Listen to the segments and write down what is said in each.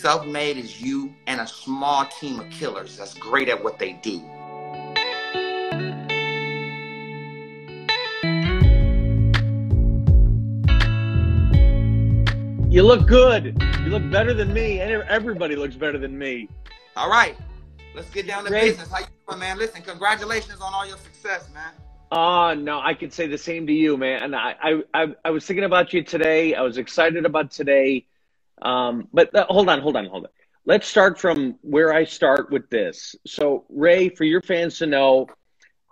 Self made is you and a small team of killers that's great at what they do. You look good. You look better than me, and everybody looks better than me. All right, let's get down to Great. business. How you doing, man? Listen, congratulations on all your success, man. Oh no, I can say the same to you, man. And I, I, I, I was thinking about you today. I was excited about today. Um, but uh, hold on, hold on, hold on. Let's start from where I start with this. So, Ray, for your fans to know,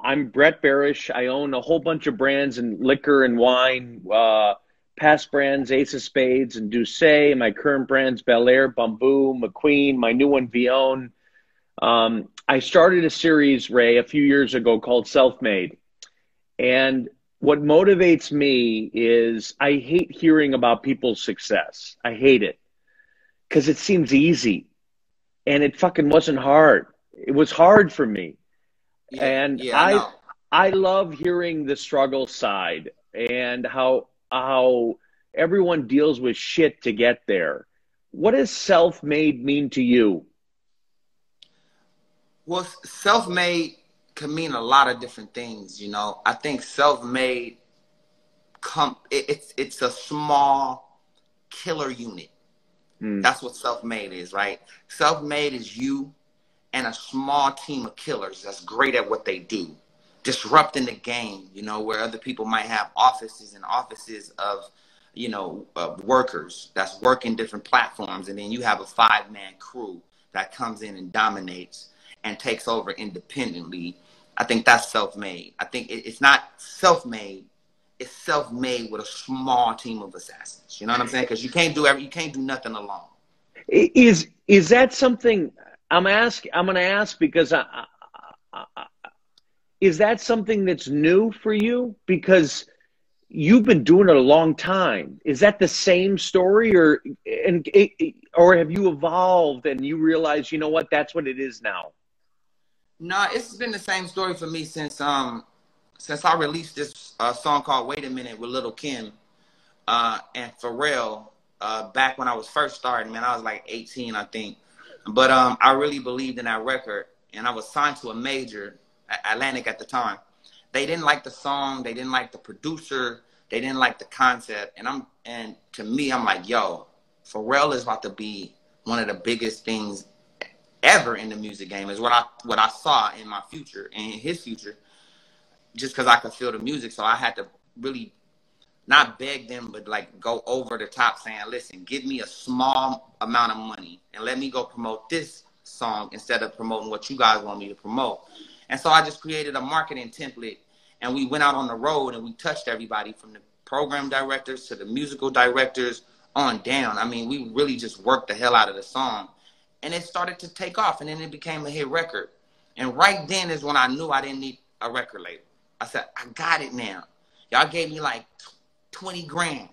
I'm Brett Berish. I own a whole bunch of brands in liquor and wine. Uh, past brands, Ace of Spades and D'ussé, my current brands, Bel Air, Bumbu, McQueen, my new one, Vion. Um, I started a series, Ray, a few years ago called Self Made. And what motivates me is I hate hearing about people's success. I hate it because it seems easy and it fucking wasn't hard. It was hard for me. Yeah, and yeah, I, I love hearing the struggle side and how how everyone deals with shit to get there. What does self made mean to you? Well, self made can mean a lot of different things, you know. I think self made come it, it's it's a small killer unit. Mm. That's what self made is, right? Self made is you and a small team of killers that's great at what they do disrupting the game, you know, where other people might have offices and offices of, you know, uh, workers that's working different platforms. And then you have a five man crew that comes in and dominates and takes over independently. I think that's self made. I think it, it's not self made. It's self made with a small team of assassins. You know what I'm saying? Because you can't do every, you can't do nothing alone. Is is that something I'm asking? I'm going to ask because I, I, I is that something that's new for you? Because you've been doing it a long time. Is that the same story, or and or have you evolved and you realize you know what that's what it is now? No, it's been the same story for me since um since I released this uh, song called "Wait a Minute" with Lil' Kim uh, and Pharrell uh, back when I was first starting. Man, I was like 18, I think, but um I really believed in that record, and I was signed to a major Atlantic at the time. They didn't like the song. They didn't like the producer. They didn't like the concept. And I'm and to me, I'm like, yo, Pharrell is about to be one of the biggest things ever in the music game. Is what I what I saw in my future and his future. Just because I could feel the music, so I had to really not beg them, but like go over the top, saying, "Listen, give me a small amount of money and let me go promote this song instead of promoting what you guys want me to promote." And so I just created a marketing template and we went out on the road and we touched everybody from the program directors to the musical directors on down. I mean, we really just worked the hell out of the song. And it started to take off and then it became a hit record. And right then is when I knew I didn't need a record label. I said, I got it now. Y'all gave me like 20 grand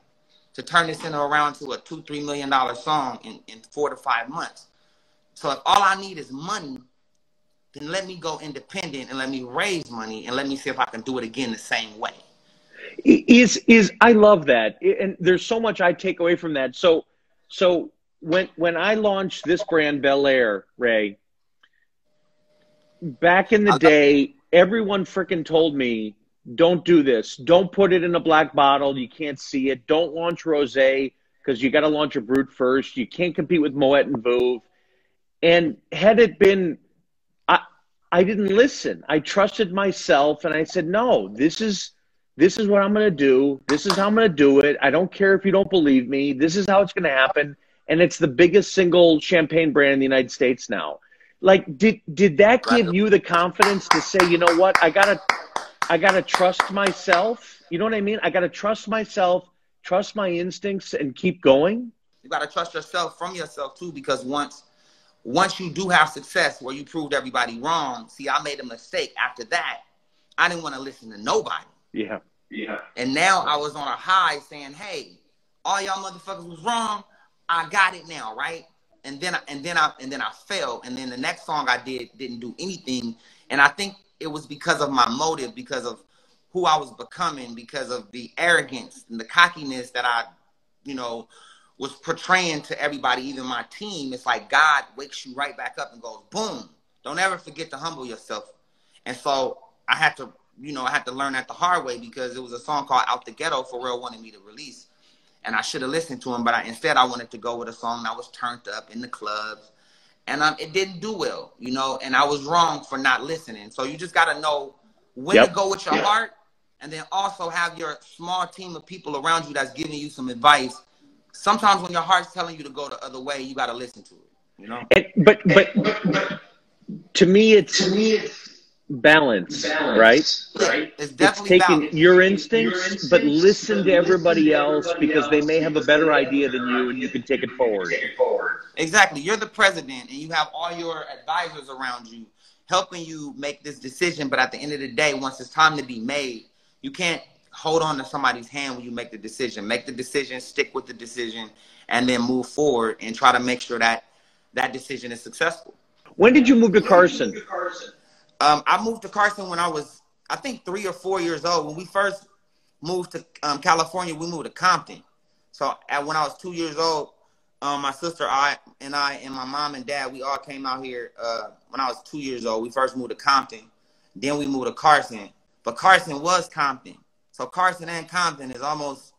to turn this into around to a two, three million dollar song in, in four to five months. So if all I need is money, then let me go independent and let me raise money and let me see if I can do it again the same way. Is is I love that, and there's so much I take away from that. So, so when when I launched this brand Belaire, Ray, back in the uh, day, everyone freaking told me, "Don't do this. Don't put it in a black bottle. You can't see it. Don't launch rosé because you got to launch a brut first. You can't compete with Moet and Veuve." And had it been I I didn't listen. I trusted myself and I said, no, this is this is what I'm going to do. This is how I'm going to do it. I don't care if you don't believe me. This is how it's going to happen. And it's the biggest single champagne brand in the United States now. Like, did did that give you the confidence to say, you know what, I gotta I gotta trust myself? You know what I mean? I gotta trust myself, trust my instincts, and keep going. You gotta trust yourself from yourself too, because once once you do have success where you proved everybody wrong, see, I made a mistake. After that, I didn't want to listen to nobody. Yeah. Yeah. And now I was on a high saying, hey, all y'all motherfuckers was wrong. I got it now, right? And then I, and then I and then I fell. And then the next song I did didn't do anything. And I think it was because of my motive, because of who I was becoming, because of the arrogance and the cockiness that I, you know, was portraying to everybody, even my team, it's like God wakes you right back up and goes, boom. Don't ever forget to humble yourself. And so I had to, you know, I had to learn that the hard way because it was a song called Out the Ghetto Pharrell wanted me to release. And I should have listened to him, but I, instead I wanted to go with a song that was turned up in the clubs. And um, it didn't do well, you know, and I was wrong for not listening. So you just got to know when yep. to go with your yep. heart and then also have your small team of people around you that's giving you some advice sometimes when your heart's telling you to go the other way, you got to listen to it. You know. But but to me, it's to me it's balance, balance right? Right. It's definitely it's taking balance. your instincts, your instincts, but listen to everybody else because they may have a better idea than you, and you can take it forward. Exactly. You're the president, and you have all your advisors around you helping you make this decision. But at the end of the day, once it's time to be made, you can't hold on to somebody's hand when you make the decision. Make the decision, stick with the decision, and then move forward and try to make sure that that decision is successful. When did you move to Carson? Um, I moved to Carson when I was, I think, three or four years old. When we first moved to um, California, we moved to Compton. So at, when I was two years old, um, my sister, I, and I, and my mom and dad, we all came out here uh, when I was two years old. We first moved to Compton, then we moved to Carson. But Carson was Compton. So Carson and Compton is almost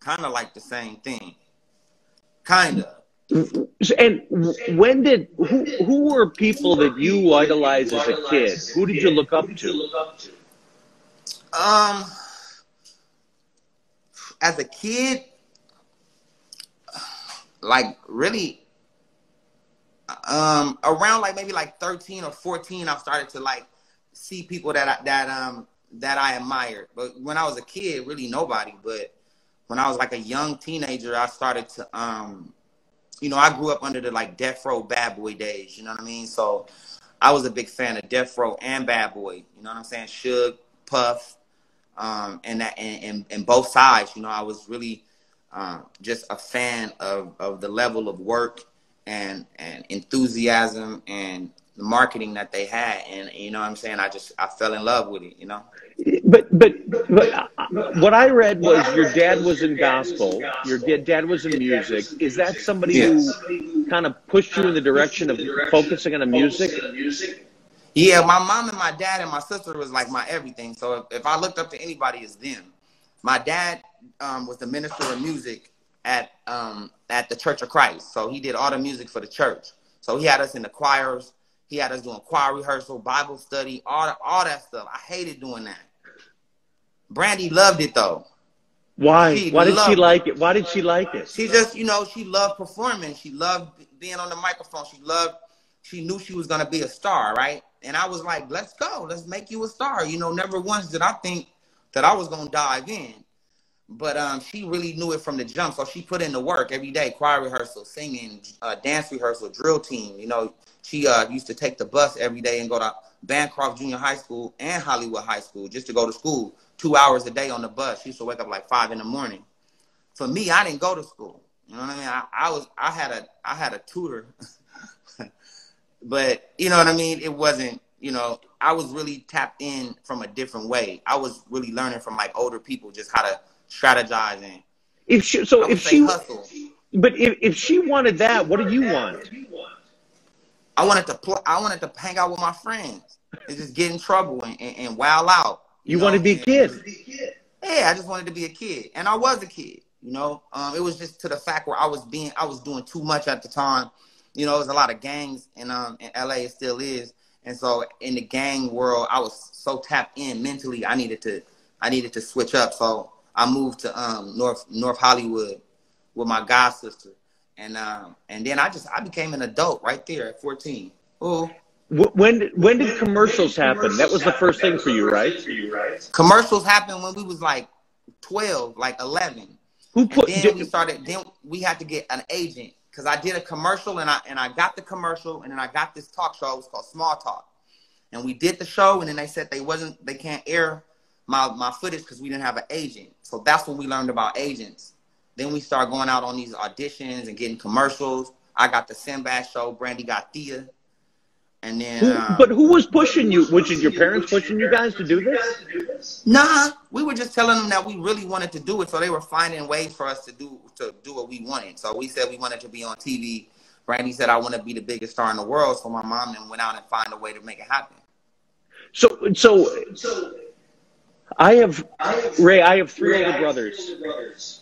kind of like the same thing. Kind of. And when did who who were people that you idolized as a kid? Who did you look up to? Um, as a kid, like really, um, around like maybe like thirteen or fourteen, I started to like see people that I, that um that I admired. But when I was a kid, really nobody. But when I was like a young teenager, I started to, um, you know, I grew up under the like Death Row Bad Boy days. You know what I mean? So I was a big fan of Death Row and Bad Boy. You know what I'm saying? Suge, Puff, um, and that, and, and, and both sides. You know, I was really uh, just a fan of of the level of work and and enthusiasm and the marketing that they had and you know what i'm saying? I just i fell in love with it you know? But but but what i read was your dad was in gospel your dad was in music. Is that somebody yes. who kind of pushed you in the direction of focusing on the music? Yeah my mom and my dad and my sister was like my everything. So if, if i looked up to anybody it's them. My dad um, was the minister of music at um, at the church of christ. So he did all the music for the church. So he had us in the choirs he had us doing choir rehearsal, Bible study, all all that stuff. I hated doing that. Brandy loved it though. Why? She Why did she like it? Why did she like it? She just, you know, she loved performing. She loved being on the microphone. She loved. She knew she was gonna be a star, right? And I was like, let's go, let's make you a star. You know, never once did I think that I was gonna dive in. But um, she really knew it from the jump, so she put in the work every day: choir rehearsal, singing, uh, dance rehearsal, drill team. You know, she uh, used to take the bus every day and go to Bancroft Junior High School and Hollywood High School just to go to school. Two hours a day on the bus. She used to wake up like five in the morning. For me, I didn't go to school. You know what I mean? I, I was I had a I had a tutor, but you know what I mean. It wasn't you know I was really tapped in from a different way. I was really learning from like older people just how to strategize and if she, so if she hustle. but if, if she wanted that, what do you want? I wanted to play, I wanted to hang out with my friends and just get in trouble and, and, and wow out. You, you wanted to be a kid. Yeah, I just wanted to be a kid, and I was a kid. You know, um, it was just to the fact where I was being, I was doing too much at the time. You know, there was a lot of gangs in um in LA. It still is, and so in the gang world, I was so tapped in mentally. I needed to, I needed to switch up. So I moved to um North North Hollywood with my god sister, and um, and then I just I became an adult right there at 14. Oh. When did, when did commercials happen? That was the first thing for you, right? Commercials happened when we was like 12, like 11. Who put? And then we started. Then we had to get an agent because I did a commercial and I and I got the commercial and then I got this talk show. It was called Small Talk, and we did the show and then they said they wasn't they can't air my my footage because we didn't have an agent. So that's when we learned about agents. Then we start going out on these auditions and getting commercials. I got the Sinbad show. Brandy got Thea. And then, Who, um, but who was pushing you? Which is your parents pushing you guys to do this? Nah, we were just telling them that we really wanted to do it, so they were finding ways for us to do to do what we wanted. So we said we wanted to be on TV. Brandy said I want to be the biggest star in the world, so my mom then went out and find a way to make it happen. So, so I have Ray. I have three older brothers.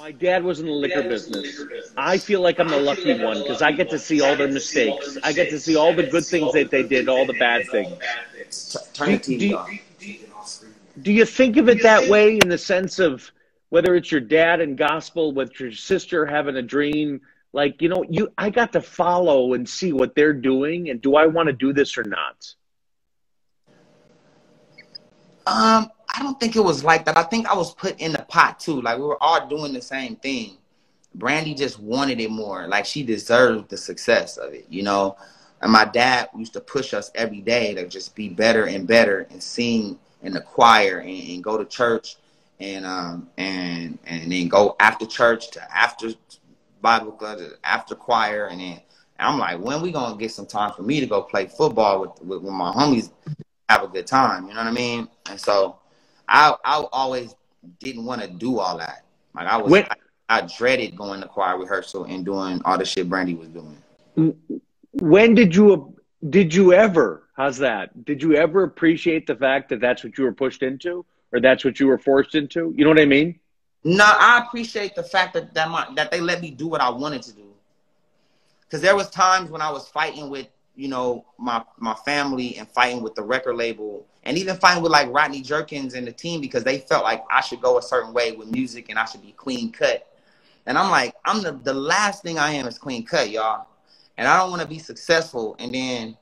My dad was in the liquor business. I feel like I'm the lucky one because I get to see all their mistakes. I get to see all the good things that they did, all the bad things. Turn the Do- TV off. Do you think of it that way in the sense of whether it's your dad and gospel, with your sister having a dream? Like, you know, you I got to follow and see what they're doing, and do I want to do this or not? Um, I don't think it was like that. I think I was put in the pot too. Like we were all doing the same thing. Brandy just wanted it more. Like she deserved the success of it, you know. And my dad used to push us every day to just be better and better and sing in the choir and, and go to church and um and and then go after church to after Bible club to after choir and then I'm like, when we gonna get some time for me to go play football with with, with my homies, have a good time. You know what I mean? And so I I always didn't want to do all that. Like I was When- I, I dreaded going to choir rehearsal and doing all the shit Brandy was doing. When did you did you ever? How's that? Did you ever appreciate the fact that that's what you were pushed into, or that's what you were forced into? You know what I mean? No, I appreciate the fact that that, my, that they let me do what I wanted to do. Because there was times when I was fighting with, you know, my my family and fighting with the record label, and even fighting with like Rodney Jerkins and the team because they felt like I should go a certain way with music and I should be clean cut. And I'm like, I'm the the last thing I am is clean cut, y'all. And I don't want to be successful and then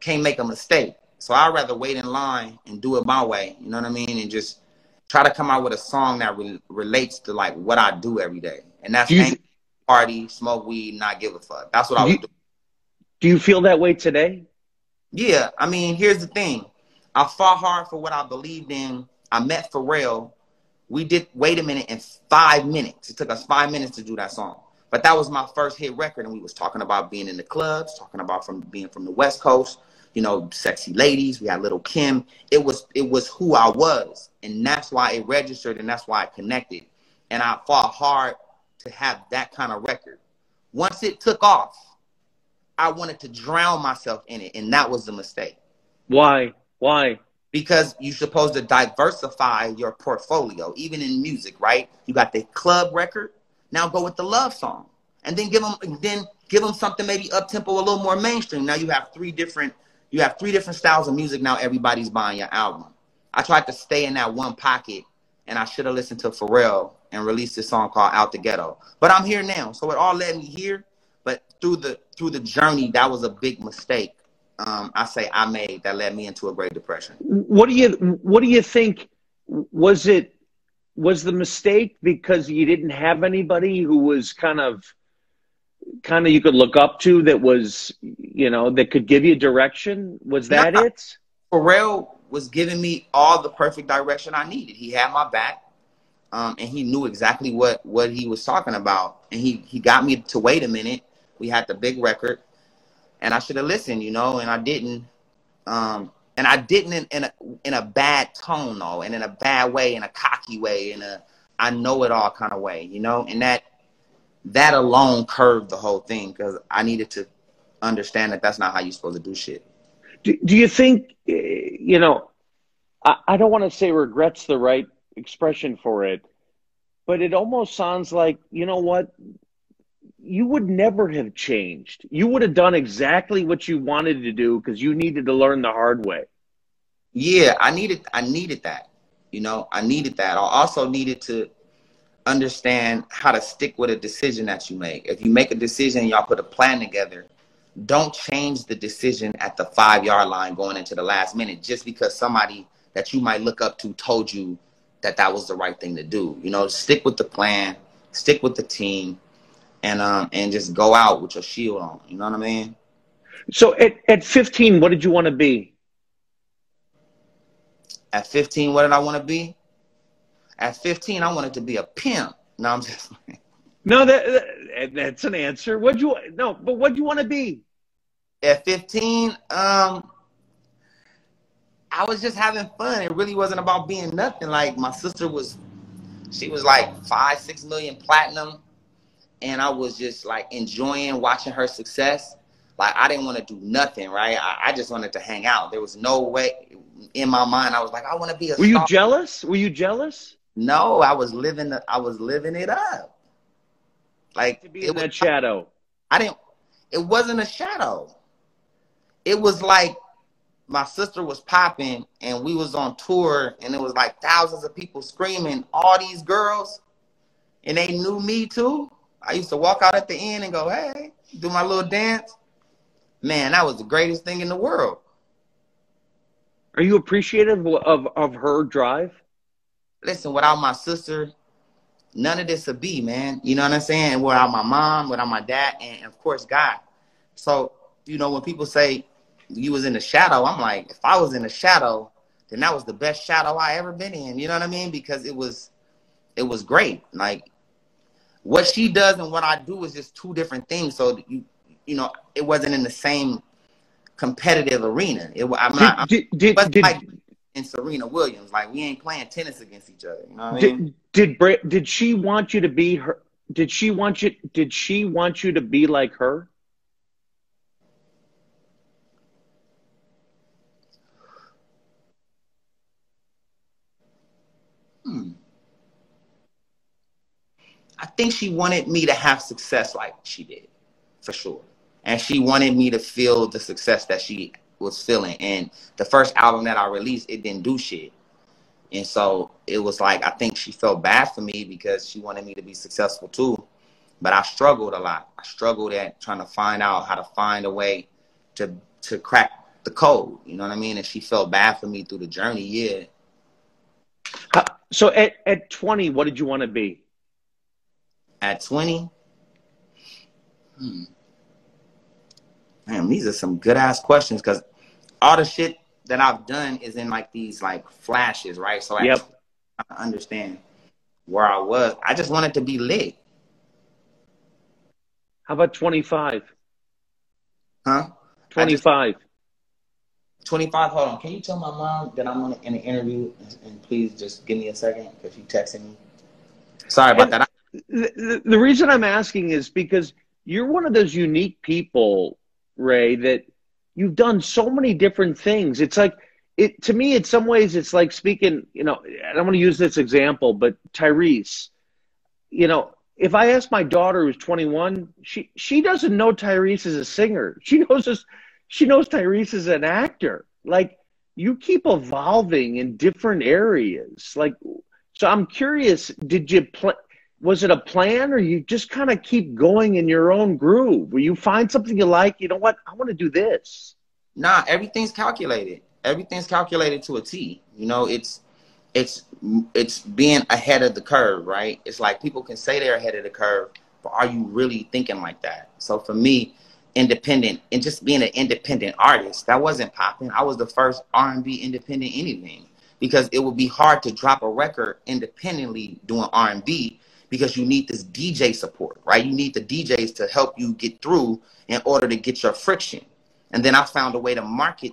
can't make a mistake. So I'd rather wait in line and do it my way. You know what I mean? And just try to come out with a song that re- relates to like what I do every day. And that's you- party, smoke weed, not give a fuck. That's what I Do you- doing. Do you feel that way today? Yeah, I mean, here's the thing. I fought hard for what I believed in. I met Pharrell. We did wait a minute in five minutes. It took us five minutes to do that song. But that was my first hit record, and we was talking about being in the clubs, talking about from being from the West Coast, you know, sexy ladies. We had Lil' Kim. It was it was who I was, and that's why it registered, and that's why I connected. And I fought hard to have that kind of record. Once it took off, I wanted to drown myself in it, and that was the mistake. Why? Why? Because you're supposed to diversify your portfolio, even in music, right? You got the club record. Now go with the love song, and then give them, then give them something maybe up tempo, a little more mainstream. Now you have three different, you have three different styles of music. Now everybody's buying your album. I tried to stay in that one pocket, and I should have listened to Pharrell and released this song called "Out the Ghetto." But I'm here now, so it all led me here. But through the through the journey, that was a big mistake. Um, I say I made that led me into a Great Depression. What do you What do you think? Was it was the mistake because you didn't have anybody who was kind of kind of you could look up to that was you know that could give you direction? Was that Nah. it? Pharrell was giving me all the perfect direction I needed. He had my back, um, and he knew exactly what what he was talking about. And he he got me to wait a minute. We had the big record, and I should have listened, you know, and I didn't. Um, and I didn't in, in a in a bad tone though, and in a bad way, in a cocky way, in a I know it all kind of way, you know. And that that alone curved the whole thing because I needed to understand that that's not how you're supposed to do shit. Do, do you think eh, you know? I, I don't want to say regrets the right expression for it, but it almost sounds like you know what you would never have changed. You would have done exactly what you wanted to do because you needed to learn the hard way. Yeah, I needed I needed that. You know, I needed that. I also needed to understand how to stick with a decision that you make. If you make a decision and y'all put a plan together, don't change the decision at the five yard line going into the last minute just because somebody that you might look up to told you that that was the right thing to do. You know, stick with the plan, stick with the team, and um and just go out with your shield on. You know what I mean? So at, at 15, what did you want to be? At 15, what did I want to be? At 15, I wanted to be a pimp. No, I'm just No, that, that that's an answer. What'd you no, but what'd you want to be? At 15, um, I was just having fun. It really wasn't about being nothing. Like my sister was, she was like five, six million platinum, and I was just like enjoying watching her success. Like I didn't want to do nothing, right? I, I, just wanted to hang out. There was no way in my mind. I was like, I want to be a. Were star. you jealous? Were you jealous? No, I was living. The, I was living it up. Like to be in that shadow. I didn't. It wasn't a shadow. It was like my sister was popping and we was on tour and it was like thousands of people screaming, all these girls, and they knew me too. I used to walk out at the end and go, hey, do my little dance. Man, that was the greatest thing in the world. Are you appreciative of, of her drive? Listen, without my sister, none of this would be, man. You know what I'm saying? Without my mom, without my dad, and of course God. So, you know, when people say you was in the shadow, I'm like, if I was in the shadow, then that was the best shadow I ever been in. You know what I mean? Because it was it was great. Like what she does and what I do is just two different things. So you you know, it wasn't in the same competitive arena. It I'm did, not I'm, did, did, did like in Serena Williams. Like we ain't playing tennis against each other. You know what I mean? Did did, did she want you to be her did she want you did she want you to be like her? I think she wanted me to have success like she did, for sure. And she wanted me to feel the success that she was feeling. And the first album that I released, it didn't do shit. And so it was like I think she felt bad for me because she wanted me to be successful too. But I struggled a lot. I struggled at trying to find out how to find a way to to crack the code. You know what I mean? And she felt bad for me through the journey. Yeah, so at, at 20, what did you want to be? At 20? Hmm. Man, these are some good ass questions because all the shit that I've done is in like these like flashes, right? So I yep. understand where I was. I just wanted to be lit. How about 25? Huh? 25. 25, hold on. Can you tell my mom that I'm on, in an interview and, please just give me a second because she texted me? Sorry about and that. The, the reason I'm asking is because you're one of those unique people, Ray, that you've done so many different things. It's like, it to me, in some ways, it's like speaking, you know, I don't want to use this example, but Tyrese, you know, if I ask my daughter who's 21, she, she doesn't know Tyrese as a singer. She knows this she knows Tyrese is an actor. Like you keep evolving in different areas. Like so I'm curious, did you play was it a plan or you just kind of keep going in your own groove? Will you find something you like, you know what, I want to do this? Nah, everything's calculated. Everything's calculated to a T. You know, it's it's it's being ahead of the curve, right? It's like people can say they're ahead of the curve, but are you really thinking like that? So for me, independent and just being an independent artist. That wasn't popping. I was the first R&B independent anything because it would be hard to drop a record independently doing R&B because you need this DJ support, right? You need the DJs to help you get through in order to get your friction. And then I found a way to market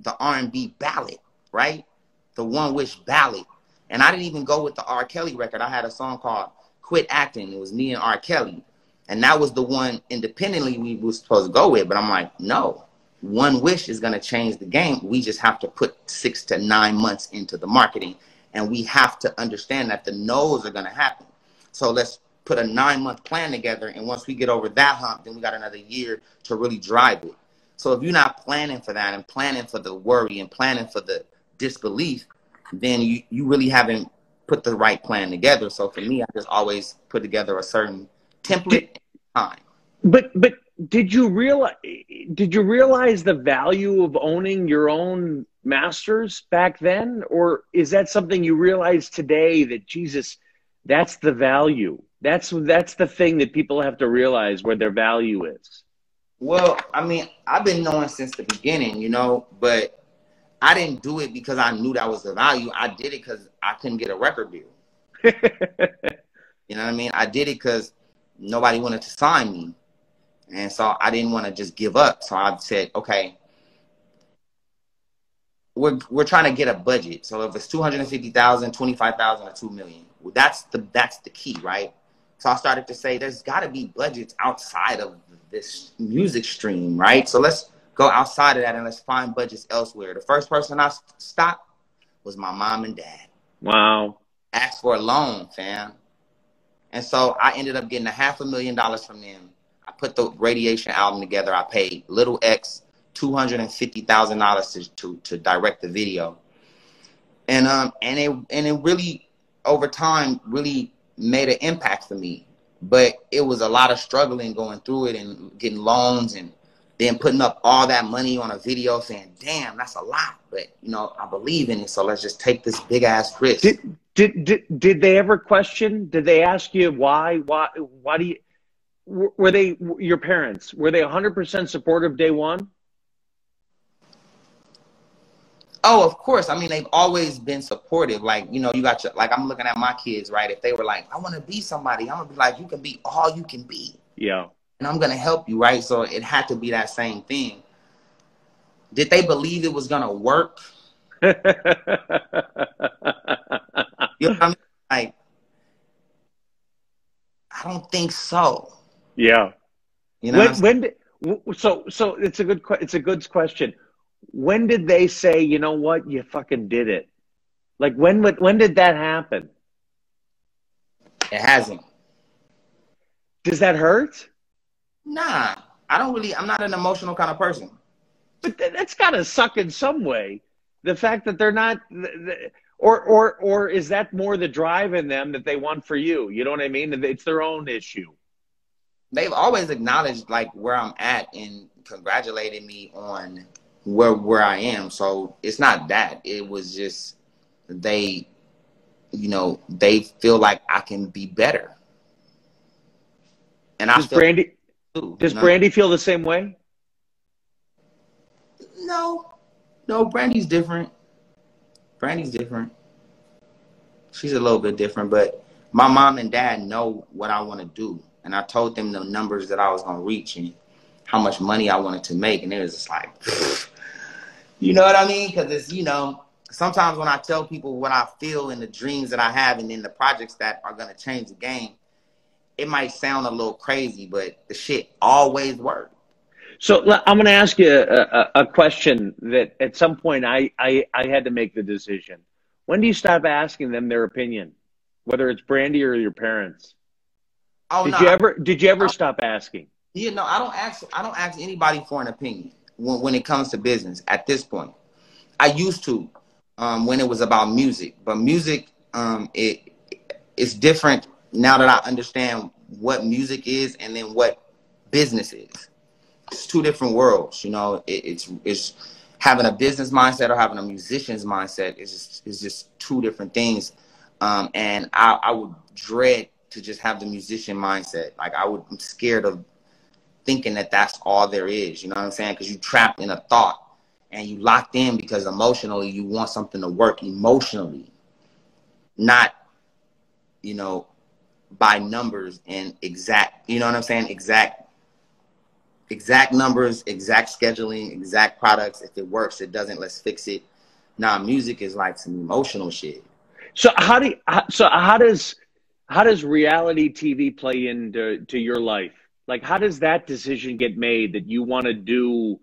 the R&B ballad, right? The one wish ballad. And I didn't even go with the R. Kelly record. I had a song called Quit Acting. It was me and R. Kelly. And that was the one independently we were supposed to go with. But I'm like, no, one wish is going to change the game. We just have to put six to nine months into the marketing. And we have to understand that the no's are going to happen. So let's put a nine month plan together. And once we get over that hump, then we got another year to really drive it. So if you're not planning for that and planning for the worry and planning for the disbelief, then you, you really haven't put the right plan together. So for me, I just always put together a certain template did, time. But but did you realize did you realize the value of owning your own masters back then or is that something you realize today that Jesus that's the value. That's that's the thing that people have to realize where their value is. Well I mean I've been knowing since the beginning you know but I didn't do it because I knew that was the value. I did it because I couldn't get a record deal. You know what I mean? I did it because nobody wanted to sign me. And so I didn't want to just give up. So I said, okay, we're, we're trying to get a budget. So if it's 250,000, 25,000 or 2 million, that's the, that's the key, right? So I started to say, there's gotta be budgets outside of this music stream, right? So let's go outside of that and let's find budgets elsewhere. The first person I stopped was my mom and dad. Wow. Asked for a loan, fam. And so I ended up getting a half a million dollars from them. I put the Raydiation album together. I paid Lil X two hundred and fifty thousand dollars to, to to direct the video. And um and it and it really over time really made an impact for me. But it was a lot of struggling going through it and getting loans and then putting up all that money on a video saying, damn, that's a lot. But you know, I believe in it, so let's just take this big ass risk. Did, did did did they ever question? Did they ask you why why why do you were they your parents were they 100% supportive day one oh of course. I mean they've always been supportive. Like you know you got your like i'm looking at my kids right? If they were like i want to be somebody i'm gonna be like you can be all you can be. Yeah. And i'm gonna help you right? So it had to be that same thing. Did they believe it was gonna work? You know what I mean? like i don't think so. Yeah. You know. When, when did, so so it's a good it's a good question. When did they say, you know what, you fucking did it? Like when when did that happen? It hasn't. Does that hurt? Nah, I don't really. I'm not an emotional kind of person. But that's got to suck in some way. The fact that they're not, or or or is that more the drive in them that they want for you? You know what I mean? It's their own issue they've always acknowledged like where I'm at and congratulated me on where where I am. So it's not that. It was just they you know, they feel like I can be better. And does I Brandy too, does you know? Brandy feel the same way? No. No, Brandy's different. Brandy's different. She's a little bit different, but my mom and dad know what I want to do and I told them the numbers that I was gonna reach and how much money I wanted to make, and it was just like, you know what I mean? Because it's you know sometimes when I tell people what I feel and the dreams that I have and then the projects that are gonna change the game, it might sound a little crazy, but the shit always works. So I'm going to ask you a, a, a, question that at some point I, I, I had to make the decision. When do you stop asking them their opinion, whether it's Brandy or your parents? Oh, did no, you ever did you ever I, stop asking? Yeah, no, I don't ask I don't ask anybody for an opinion when, when it comes to business at this point. I used to um, when it was about music, but music um, it it's different now that I understand what music is and then what business is. It's two different worlds, you know. It, it's it's having a business mindset or having a musician's mindset is just is just two different things. Um, and I, I would dread to just have the musician mindset. Like I would, I'm scared of thinking that that's all there is. You know what I'm saying? Because you trapped in a thought and you locked in because emotionally you want something to work emotionally, not, you know, by numbers and exact. You know what I'm saying? Exact. Exact numbers, exact scheduling, exact products. If it works, it doesn't. Let's fix it. Nah, music is like some emotional shit. So how do you, so how does how does reality TV play into to your life? Like, how does that decision get made that you want to do?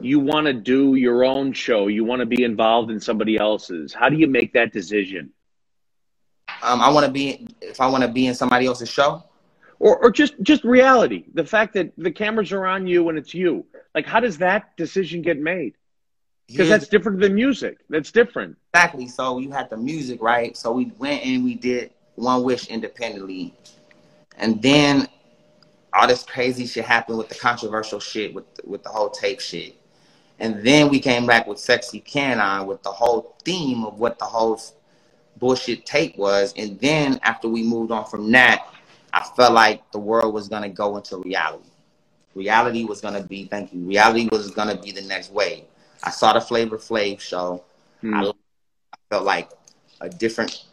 You want to do your own show. You want to be involved in somebody else's. How do you make that decision? Um, I want to be if I want to be in somebody else's show, or or just just reality. The fact that the cameras are on you and it's you. Like, how does that decision get made? Because that's different than music. That's different. Exactly. So you had the music, right? So we went and we did one Wish independently. And then all this crazy shit happened with the controversial shit with with the whole tape shit. And then we came back with Sexy Can I with the whole theme of what the whole bullshit tape was. And then after we moved on from that, I felt like the world was gonna go into reality. Reality was gonna be thank you. Reality was gonna be the next wave. I saw the Flavor Flav show. Hmm. I, I felt like a different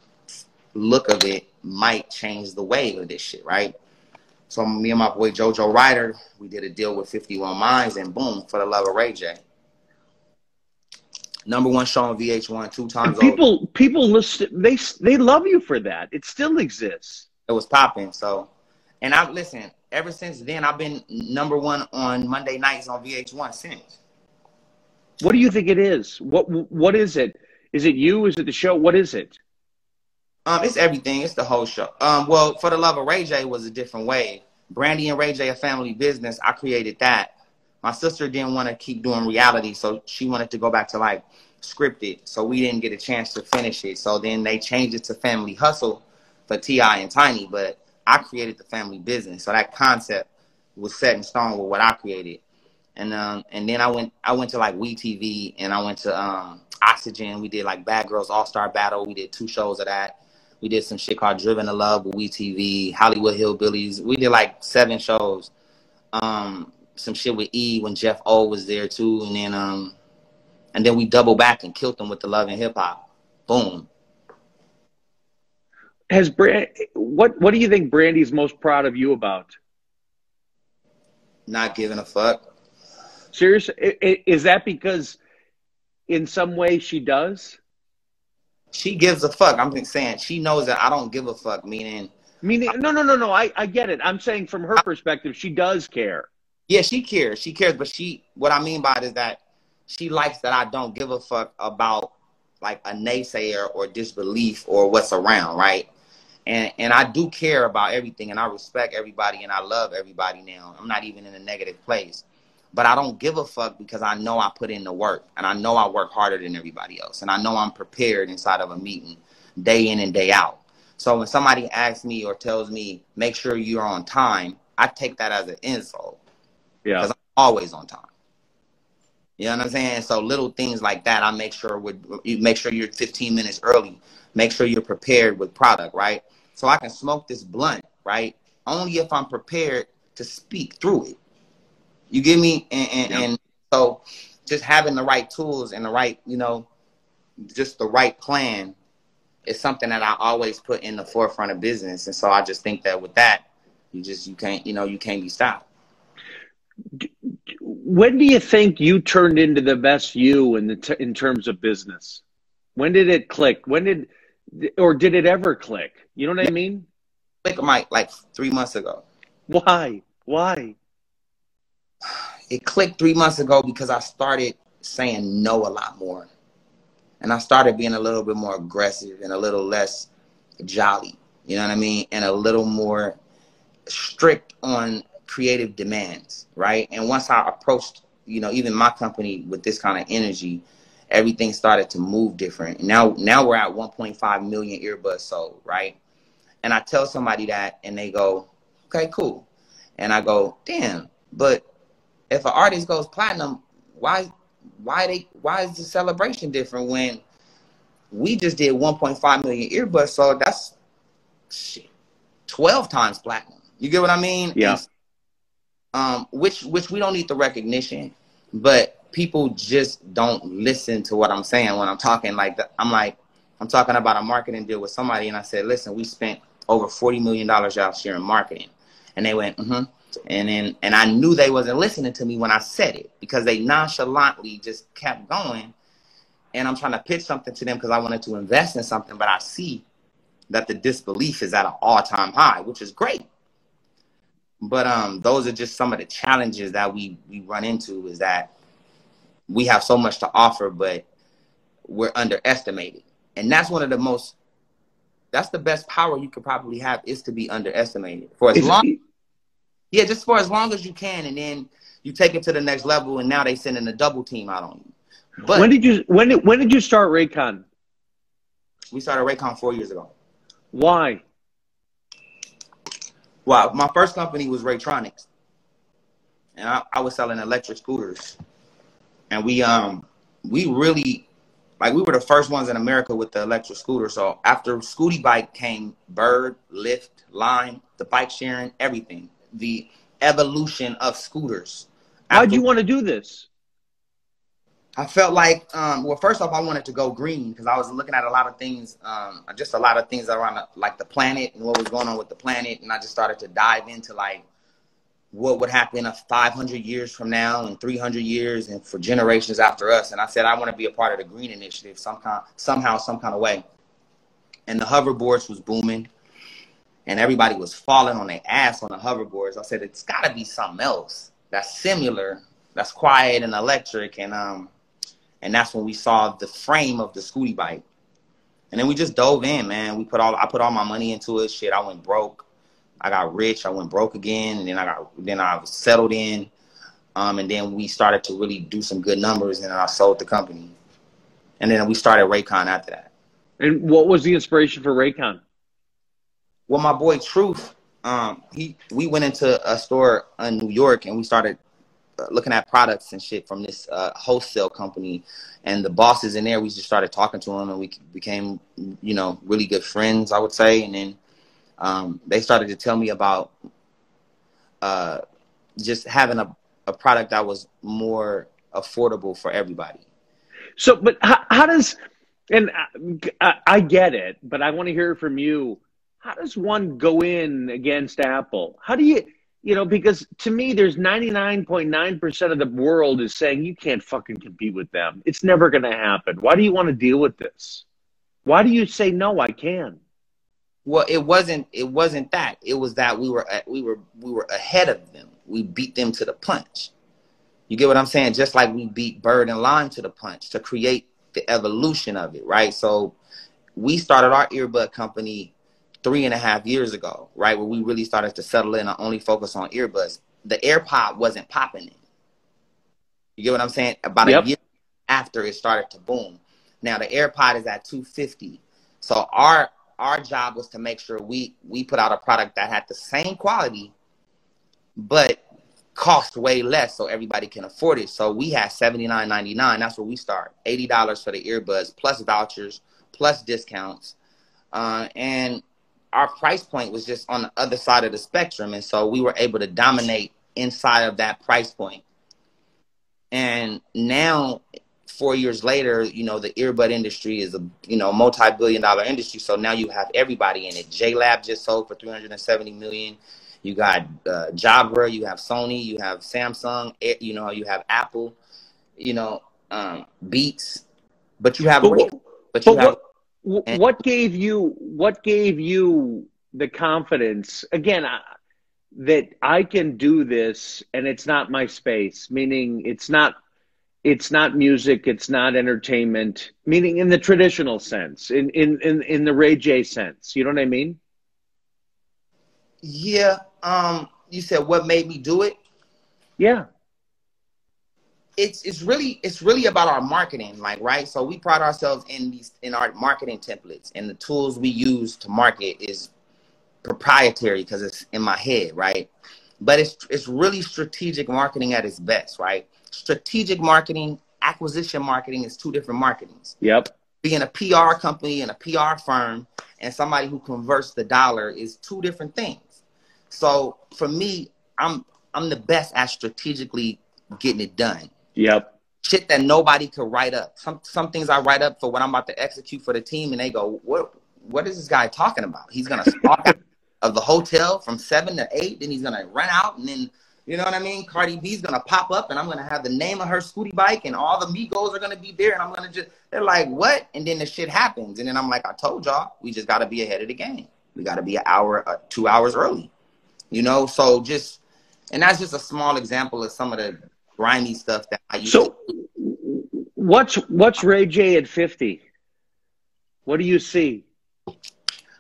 look of it might change the wave of this shit, right? So me and my boy Jojo Ryder, we did a deal with 51 Minds, and boom, for the love of Ray J. Number one show on VH1 two times. And people, people listen. They they love you for that. It still exists. It was popping. So, and I listen. Ever since then, I've been number one on Monday nights on VH1 since. What do you think it is? What What is it? Is it you? Is it the show? What is it? Um, it's everything. It's the whole show. Um, well, for the love of Ray J was a different way. Brandy and Ray J, a family business. I created that. My sister didn't want to keep doing reality, so she wanted to go back to like scripted. So we didn't get a chance to finish it. So then they changed it to Family Hustle for T.I. and Tiny. But I created the family business, so that concept was set in stone with what I created. And um, and then I went I went to like WeTV and I went to um, Oxygen. We did like Bad Girls All Star Battle. We did two shows of that. We did some shit called Driven to Love with WeTV, Hollywood Hillbillies. We did like seven shows. Um, some shit with E when Jeff O was there too, and then um, and then we double back and killed them with the Love and Hip Hop. Boom. Has Brand what what do you think Brandy's most proud of you about? Not giving a fuck. Seriously, is that because in some way she does? She gives a fuck. I'm just saying she knows that I don't give a fuck. Meaning, meaning, no, no, no, no. I, I get it. I'm saying from her perspective, she does care. Yeah, she cares. She cares, but she. What I mean by it is that she likes that I don't give a fuck about like a naysayer or disbelief or what's around, right? And and I do care about everything, and I respect everybody, and I love everybody now. I'm not even in a negative place but I don't give a fuck because I know I put in the work and I know I work harder than everybody else and I know I'm prepared inside of a meeting day in and day out. So when somebody asks me or tells me, make sure you're on time, I take that as an insult. Yeah. Because I'm always on time. You know what I'm saying? So little things like that, I make sure would you make sure you're 15 minutes early. Make sure you're prepared with product, right? So I can smoke this blunt, right? Only if I'm prepared to speak through it. You get me? And, and, yeah. and so just having the right tools and the right, you know, just the right plan is something that I always put in the forefront of business. And so I just think that with that, you just you can't you know you can't be stopped. When do you think you turned into the best you in the t- in terms of business? When did it click? When did or did it ever click? You know what I mean? Click, Mike, like three months ago. Why? Why? It clicked three months ago because I started saying no a lot more. And I started being a little bit more aggressive and a little less jolly, you know what I mean? And a little more strict on creative demands, right? And once I approached, you know, even my company with this kind of energy, everything started to move different. Now, now we're at 1.5 million earbuds sold, right? And I tell somebody that, and they go, "Okay, cool," and I go, "Damn," but if an artist goes platinum, why why they why is the celebration different when we just did 1.5 million earbuds? So that's shit, 12 times platinum. You get what I mean? Yeah. um, which which we don't need the recognition, but people just don't listen to what I'm saying when I'm talking like that. I'm like, I'm talking about a marketing deal with somebody, and I said, listen, we spent over 40 million dollars last year in marketing, and they went, mm-hmm. And then and I knew they wasn't listening to me when I said it because they nonchalantly just kept going. And I'm trying to pitch something to them because I wanted to invest in something, but I see that the disbelief is at an all-time high, which is great. But um, those are just some of the challenges that we we run into is that we have so much to offer, but we're underestimated. And that's one of the most that's the best power you could probably have is to be underestimated. For as long yeah, just for as long as you can, and then you take it to the next level, and now they sending a double team out on you. But when did you when did when did you start Raycon? We started Raycon four years ago. Why? Well, my first company was Raytronics, and I, I was selling electric scooters, and we um we really like we were the first ones in America with the electric scooter. So after Scooty Bike came Bird, Lyft, Lime, the bike sharing, everything the evolution of scooters. Why'd you want to do this? I felt like, um, well, first off, I wanted to go green because I was looking at a lot of things, um, just a lot of things around the, like the planet and what was going on with the planet, and I just started to dive into like what would happen 500 years from now and 300 years and for generations after us. And I said I want to be a part of the green initiative some kind, somehow, some kind of way. And the hoverboards was booming, and everybody was falling on their ass on the hoverboards. I said it's got to be something else that's similar, that's quiet and electric, and um and that's when we saw the frame of the Scooty bike. And then we just dove in, man. We put all I put all my money into it. Shit, I went broke. I got rich. I went broke again, and then I got then I was settled in. Um, and then we started to really do some good numbers, and then I sold the company. And then we started Raycon after that. And what was the inspiration for Raycon? Well, my boy Truth, um, he we went into a store in New York, and we started looking at products and shit from this uh, wholesale company, and the bosses in there, we just started talking to them, and we became, you know, really good friends, I would say. And then um, they started to tell me about uh, just having a, a product that was more affordable for everybody. So, but how, how does, and I, I get it, but I want to hear from you. How does one go in against Apple? How do you? you know, because to me, there's 99.9% of the world is saying you can't fucking compete with them. It's never going to happen. Why do you want to deal with this? Why do you say no? I can. Well, it wasn't. It wasn't that. It was that we were we were we were ahead of them. We beat them to the punch. You get what I'm saying? Just like we beat Bird and Lime to the punch to create the evolution of it, right? So we started our earbud company three and a half years ago, right, where we really started to settle in and only focus on earbuds. The AirPod wasn't popping in. You get what I'm saying? About yep. a year after it started to boom. Now the AirPod is at 250. So our our job was to make sure we we put out a product that had the same quality, but cost way less so everybody can afford it. So we had $79.99. That's where we start. $80 for the earbuds plus vouchers plus discounts. Uh, and our price point was just on the other side of the spectrum. And so we were able to dominate inside of that price point. And now, four years later, you know, the earbud industry is a, you know, multi-billion dollar industry. So now you have everybody in it. JLab just sold for 370 million. You got uh, Jabra, you have Sony, you have Samsung, eh, you know, you have Apple, you know, um, Beats, but you have, but, but you but have. What- what gave you what gave you the confidence? Again I, that I can do this and it's not my space meaning it's not it's not music it's not entertainment meaning in the traditional sense in in in, in the Ray J sense. You know what I mean? Yeah um you said what made me do it? Yeah it's it's really it's really about our marketing like right? So we pride ourselves in these in our marketing templates and the tools we use to market is proprietary because it's in my head right? But it's it's really strategic marketing at its best right? Strategic marketing acquisition marketing is two different marketings. Yep. Being a pr company and a pr firm and somebody who converts the dollar is two different things. So for me i'm i'm the best at strategically getting it done Yep. Shit that nobody could write up. Some some things I write up for what I'm about to execute for the team, and they go, "What? What is this guy talking about? He's gonna stalk out of the hotel from seven to eight, then he's gonna run out, and then you know what I mean? Cardi B's gonna pop up, and I'm gonna have the name of her Scoot-E-Bike, and all the Migos are gonna be there, and I'm gonna just they're like, what? And then the shit happens, and then I'm like, I told y'all, we just gotta be ahead of the game. We gotta be an hour, uh, two hours early, you know. So just, and that's just a small example of some of the grimy stuff that I used so, what's what's Ray J at 50? What do you see?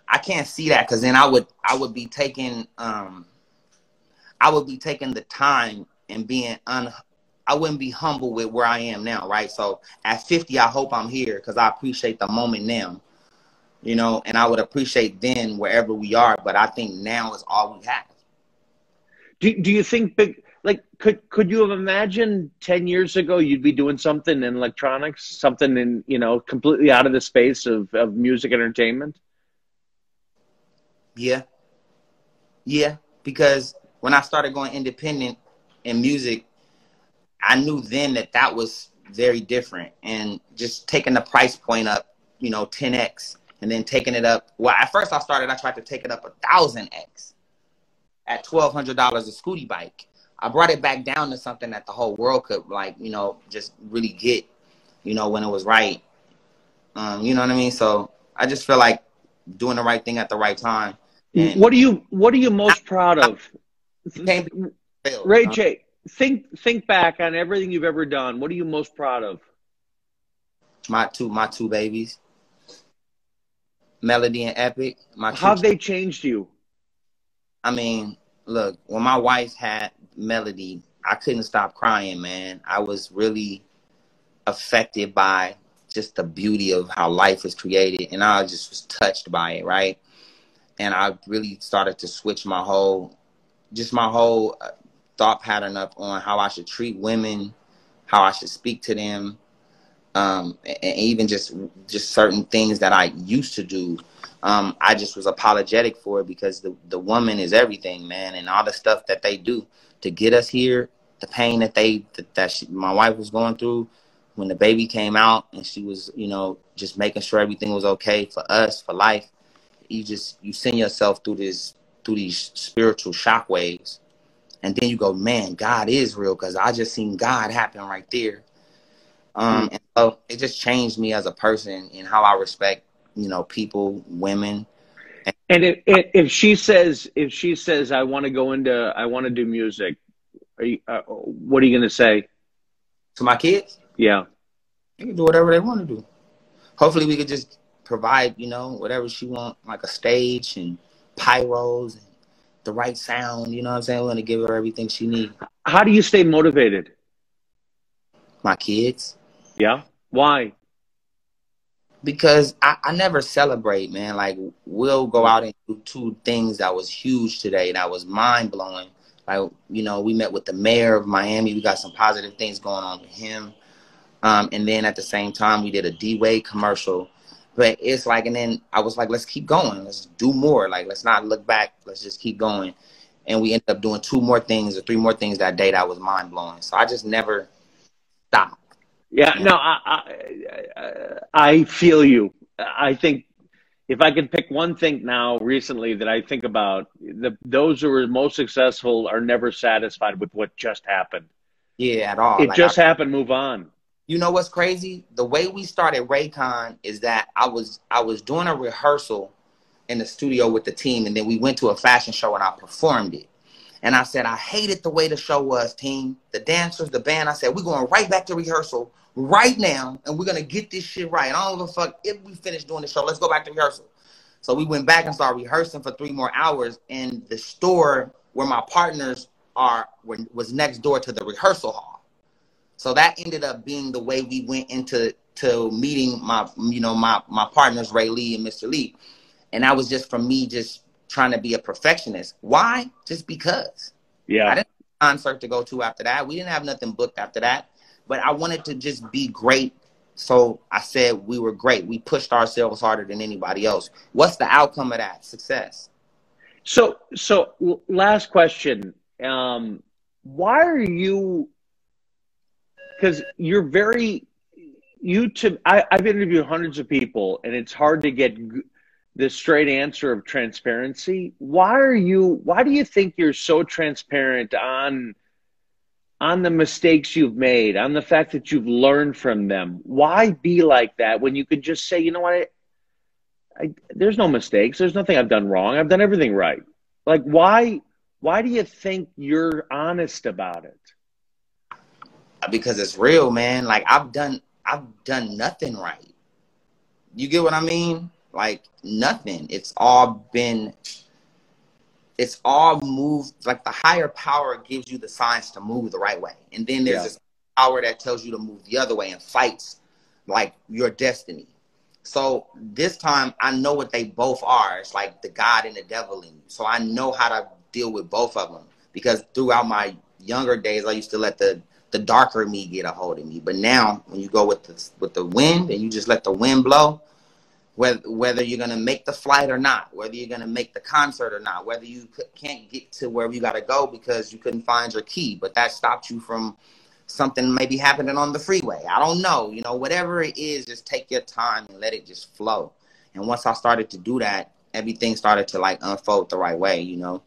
I can't see that because then I would I would be taking um I would be taking the time and being un I wouldn't be humble with where I am now, right? So at 50, I hope I'm here because I appreciate the moment now, you know, and I would appreciate then wherever we are. But I think now is all we have. Do, do you think big like could could you have imagined 10 years ago you'd be doing something in electronics something in you know completely out of the space of, of music entertainment yeah yeah because when i started going independent in music i knew then that that was very different. And just taking the price point up, you know, 10x, and then taking it up. Well, at first I started, I tried to take it up a thousand x at twelve hundred dollars a Scoot-E-Bike. I brought it back down to something that the whole world could like, you know, just really get, you know, when it was right. Um, you know what I mean? So I just feel like doing the right thing at the right time. And what are you What are you most proud of? Ray J, think think back on everything you've ever done. What are you most proud of? My two my two babies, Melody and Epic. My how have they changed you? I mean, look, when my wife had Melody, I couldn't stop crying, man. I was really affected by just the beauty of how life was created, and I just was touched by it, right? And I really started to switch my whole, just my whole uh, thought pattern up on how I should treat women, how I should speak to them, um, and, even just just certain things that I used to do. Um, I just was apologetic for it because the the woman is everything, man, and all the stuff that they do to get us here, the pain that they that, that she, my wife was going through when the baby came out, and she was, you know, just making sure everything was okay for us for life. You just you send yourself through this through these spiritual shockwaves, and then you go, man, God is real because I just seen God happen right there. Um, and so it just changed me as a person and how I respect, you know, people, women. And if, if she says, if she says, I want to go into, I want to do music, you, uh, what are you going to say to my kids? Yeah, they can do whatever they want to do. Hopefully, we could just provide, you know, whatever she want, like a stage and pyros and the right sound. You know what I'm saying? We're gonna give her everything she needs. How do you stay motivated? My kids. Yeah. Why? Because I, I never celebrate, man. Like we'll go out and do two things that was huge today, that was mind blowing. Like you know, we met with the mayor of Miami. We got some positive things going on with him. Um, and then at the same time, we did a D Wade commercial. But it's like, and then I was like, let's keep going. Let's do more. Like, let's not look back. Let's just keep going. And we ended up doing two more things or three more things that day that was mind blowing. So I just never stopped. Yeah, no, I, I, I feel you. I think if I could pick one thing now recently that I think about, the those who are most successful are never satisfied with what just happened. Yeah, at all. It like, just I, happened. Move on. You know what's crazy? The way we started Raycon is that I was I was doing a rehearsal in the studio with the team, and then we went to a fashion show and I performed it. And I said, I hated the way the show was, team. The dancers, the band. I said, we're going right back to rehearsal right now, and we're gonna get this shit right. I don't give a fuck if we finish doing the show. Let's go back to rehearsal. So we went back and started rehearsing for three more hours, and the store where my partners are was next door to the rehearsal hall. So that ended up being the way we went into to meeting my you know my my partners Ray Lee and Mr. Lee, and that was just from me just trying to be a perfectionist. Why? Just because. Yeah. I didn't have a concert to go to after that. We didn't have nothing booked after that but I wanted to just be great. So I said we were great. We pushed ourselves harder than anybody else. What's the outcome of that? Success. So, so last question. Um, why are you? Because you're very you to. I, I've interviewed hundreds of people, and it's hard to get the straight answer of transparency. Why are you? Why do you think you're so transparent on? on the mistakes you've made, on the fact that you've learned from them. Why be like that when you could just say, you know what, I, I, there's no mistakes. There's nothing I've done wrong. I've done everything right. Like, why? Why do you think you're honest about it? Because it's real, man. Like I've done, I've done nothing right. You get what I mean? Like nothing. It's all been it's all moved like the higher power gives you the signs to move the right way. And then there's yeah. this power that tells you to move the other way and fights like your destiny. So this time i know what they both are. It's like the god and the devil in you. So i know how to deal with both of them because throughout my younger days i used to let the the darker me get a hold of me. But now when you go with the with the wind and you just let the wind blow whether whether you're gonna make the flight or not, whether you're gonna make the concert or not, whether you can't get to where you gotta go because you couldn't find your key, but that stopped you from something maybe happening on the freeway. I don't know. You know, whatever it is, just take your time and let it just flow. And once I started to do that, everything started to like unfold the right way, you know.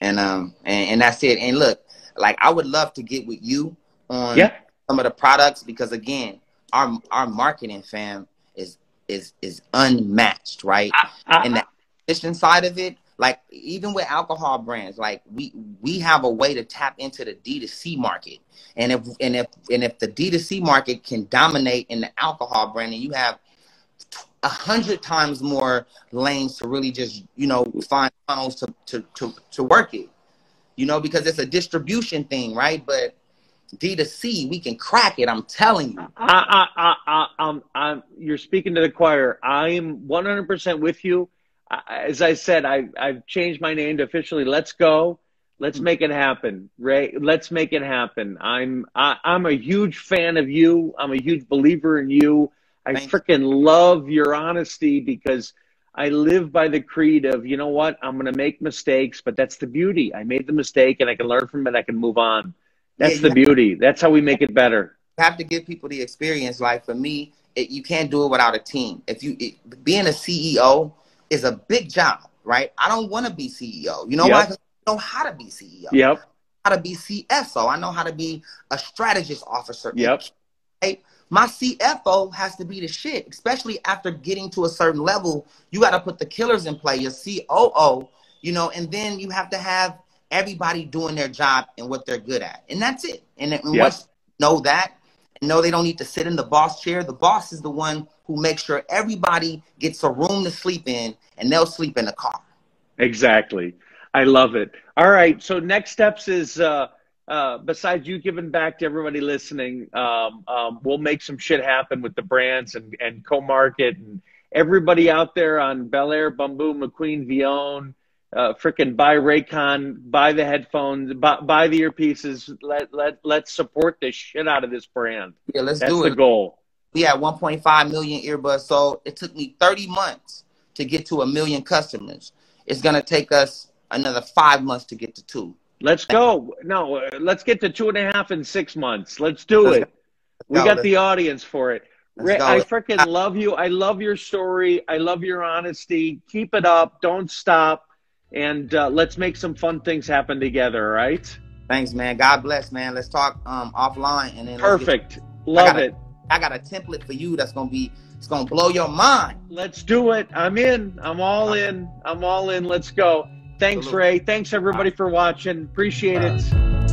And um and, and that's it. And look, like I would love to get with you on yeah. some of the products because again, our our marketing fam is is unmatched, right? And the acquisition side of it, like even with alcohol brands, like we we have a way to tap into the D2C market. And if and if and if the D2C market can dominate in the alcohol brand and you have a hundred times more lanes to really just, you know, find funnels to, to, to, to work it. You know, because it's a distribution thing, right? But D2C, we can crack it. I'm telling you. I, I, I, I'm, I'm, you're speaking to the choir. I'm 100% with you. As I said, I, I've changed my name to officially Let's Go. Let's mm-hmm. make it happen, Ray. Let's make it happen. I'm, I, I'm a huge fan of you. I'm a huge believer in you. I freaking love your honesty because I live by the creed of, you know what, I'm going to make mistakes, but that's the beauty. I made the mistake and I can learn from it. I can move on. That's yeah, the beauty. That's how we make it better. You have to give people the experience. Like for me, it, you can't do it without a team. If you it, being a CEO is a big job, right? I don't want to be CEO. You know yep. why? I know how to be CEO. Yep. How to be CFO. I know how to be a strategist officer. Yep. Right? My CFO has to be the shit, especially after getting to a certain level. You got to put the killers in play. Your COO, you know, and then you have to have everybody doing their job and what they're good at, and that's it. And, and yep. once know that, know they don't need to sit in the boss chair. The boss is the one who makes sure everybody gets a room to sleep in, and they'll sleep in the car. Exactly. I love it. All right. So next steps is uh, uh, besides you giving back to everybody listening, um, um, we'll make some shit happen with the brands and and co-market and everybody out there on Belaire, Bumbu, McQueen, Villon, uh, freaking buy Raycon, buy the headphones, buy, buy the earpieces. Let let let's support the shit out of this brand. Yeah, let's That's do it. That's the goal. We had 1.5 million earbuds, so it took me 30 months to get to a million customers. It's gonna take us another five months to get to two. Let's go. No, uh, let's get to two and a half in six months. Let's do let's it. We got let's the audience for it. Ray, I freaking love you. I love your story. I love your honesty. Keep it up. Don't stop. And uh, let's make some fun things happen together. Right? Thanks, man. God bless, man. Let's talk um, offline and then. Perfect. Get, love I it. I got a template for you that's gonna be. It's gonna blow your mind. Let's do it. I'm in. I'm all in. I'm all in. Let's go. Thanks, Ray. Thanks, everybody, for watching. Appreciate it.